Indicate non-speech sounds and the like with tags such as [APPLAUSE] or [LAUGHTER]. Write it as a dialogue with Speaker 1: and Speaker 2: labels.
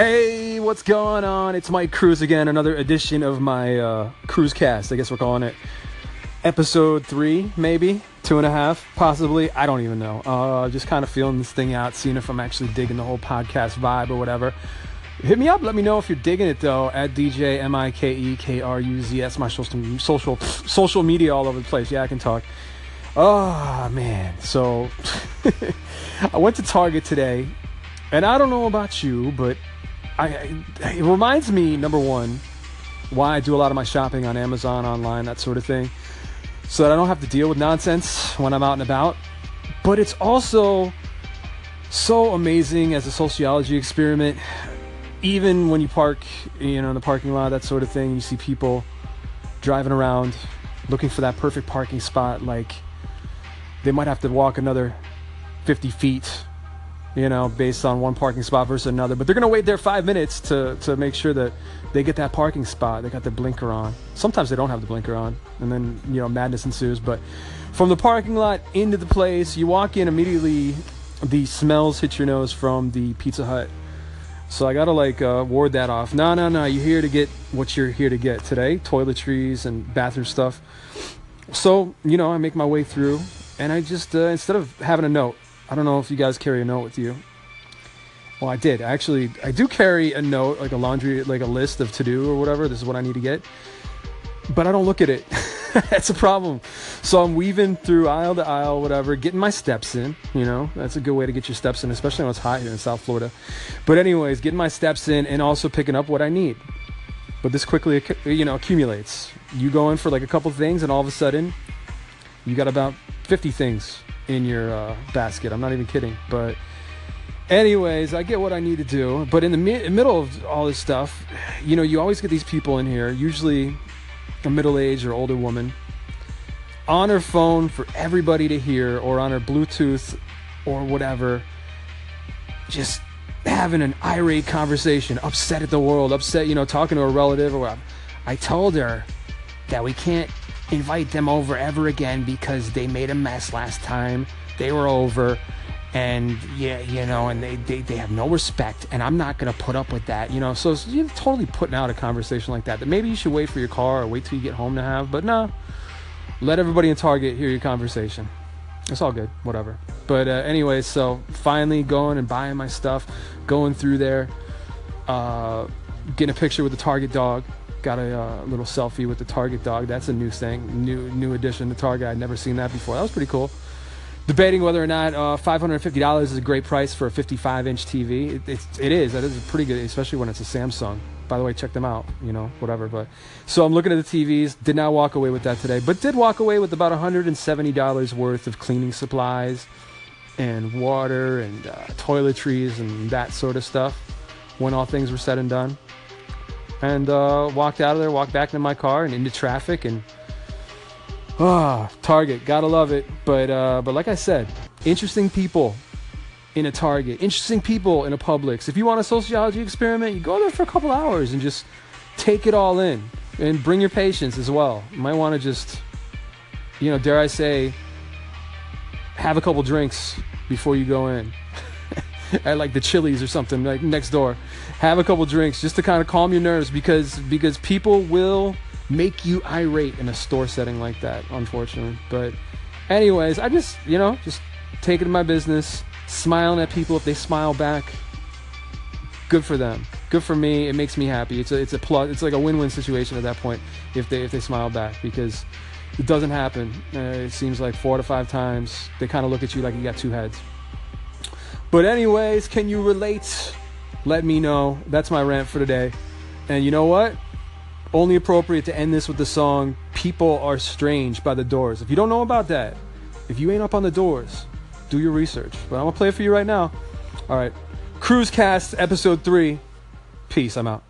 Speaker 1: Hey, what's going on? It's Mike Cruz again. Another edition of my uh, Cruise Cast. I guess we're calling it episode three, maybe two and a half, possibly. I don't even know. Uh, just kind of feeling this thing out, seeing if I'm actually digging the whole podcast vibe or whatever. Hit me up. Let me know if you're digging it though. At DJ M I K E K R U Z S. My social social social media all over the place. Yeah, I can talk. Oh man. So [LAUGHS] I went to Target today, and I don't know about you, but I, it reminds me number one why I do a lot of my shopping on Amazon online, that sort of thing, so that I don't have to deal with nonsense when I'm out and about. But it's also so amazing as a sociology experiment. Even when you park, you know, in the parking lot, that sort of thing, you see people driving around looking for that perfect parking spot. Like they might have to walk another 50 feet you know, based on one parking spot versus another. But they're gonna wait there five minutes to to make sure that they get that parking spot. They got the blinker on. Sometimes they don't have the blinker on, and then you know madness ensues. But from the parking lot into the place, you walk in immediately. The smells hit your nose from the Pizza Hut. So I gotta like uh, ward that off. No, no, no. You're here to get what you're here to get today: toiletries and bathroom stuff. So you know, I make my way through, and I just uh, instead of having a note, I don't know if you guys carry a note with you. Well, I did. Actually, I do carry a note, like a laundry, like a list of to do or whatever. This is what I need to get. But I don't look at it. [LAUGHS] that's a problem. So I'm weaving through aisle to aisle, whatever, getting my steps in. You know, that's a good way to get your steps in, especially when it's hot here in South Florida. But, anyways, getting my steps in and also picking up what I need. But this quickly, you know, accumulates. You go in for like a couple things, and all of a sudden, you got about 50 things in your uh, basket. I'm not even kidding. But, anyways, I get what I need to do. But in the mi- middle of all this stuff, you know, you always get these people in here, usually a middle aged or older woman, on her phone for everybody to hear, or on her Bluetooth or whatever, just having an irate conversation, upset at the world, upset, you know, talking to a relative or. I told her that we can't invite them over ever again because they made a mess last time. They were over and yeah, you know, and they, they, they have no respect, and I'm not gonna put up with that, you know. So you're totally putting out a conversation like that. That maybe you should wait for your car or wait till you get home to have, but no, let everybody in Target hear your conversation. It's all good, whatever. But uh, anyway, so finally going and buying my stuff, going through there, uh, getting a picture with the Target dog got a uh, little selfie with the Target dog. That's a new thing, new new addition to Target. I'd never seen that before. That was pretty cool. Debating whether or not uh, $550 is a great price for a 55 inch TV. It, it's, it is. That is a pretty good, especially when it's a Samsung. By the way, check them out. You know, whatever. But so I'm looking at the TVs. Did not walk away with that today, but did walk away with about $170 worth of cleaning supplies and water and uh, toiletries and that sort of stuff. When all things were said and done and uh, walked out of there, walked back into my car and into traffic, and ah, Target, gotta love it. But uh, but like I said, interesting people in a Target, interesting people in a Publix. If you want a sociology experiment, you go there for a couple hours and just take it all in, and bring your patience as well. You might want to just, you know, dare I say, have a couple drinks before you go in. [LAUGHS] at like the Chili's or something like next door. Have a couple drinks just to kind of calm your nerves because because people will make you irate in a store setting like that, unfortunately. But anyways, I just you know just taking my business, smiling at people if they smile back. Good for them. Good for me. It makes me happy. It's a it's a plus. It's like a win-win situation at that point if they if they smile back because it doesn't happen. Uh, it seems like four to five times they kind of look at you like you got two heads. But, anyways, can you relate? Let me know. That's my rant for today. And you know what? Only appropriate to end this with the song People Are Strange by The Doors. If you don't know about that, if you ain't up on the doors, do your research. But I'm going to play it for you right now. All right. Cruise Cast, episode three. Peace. I'm out.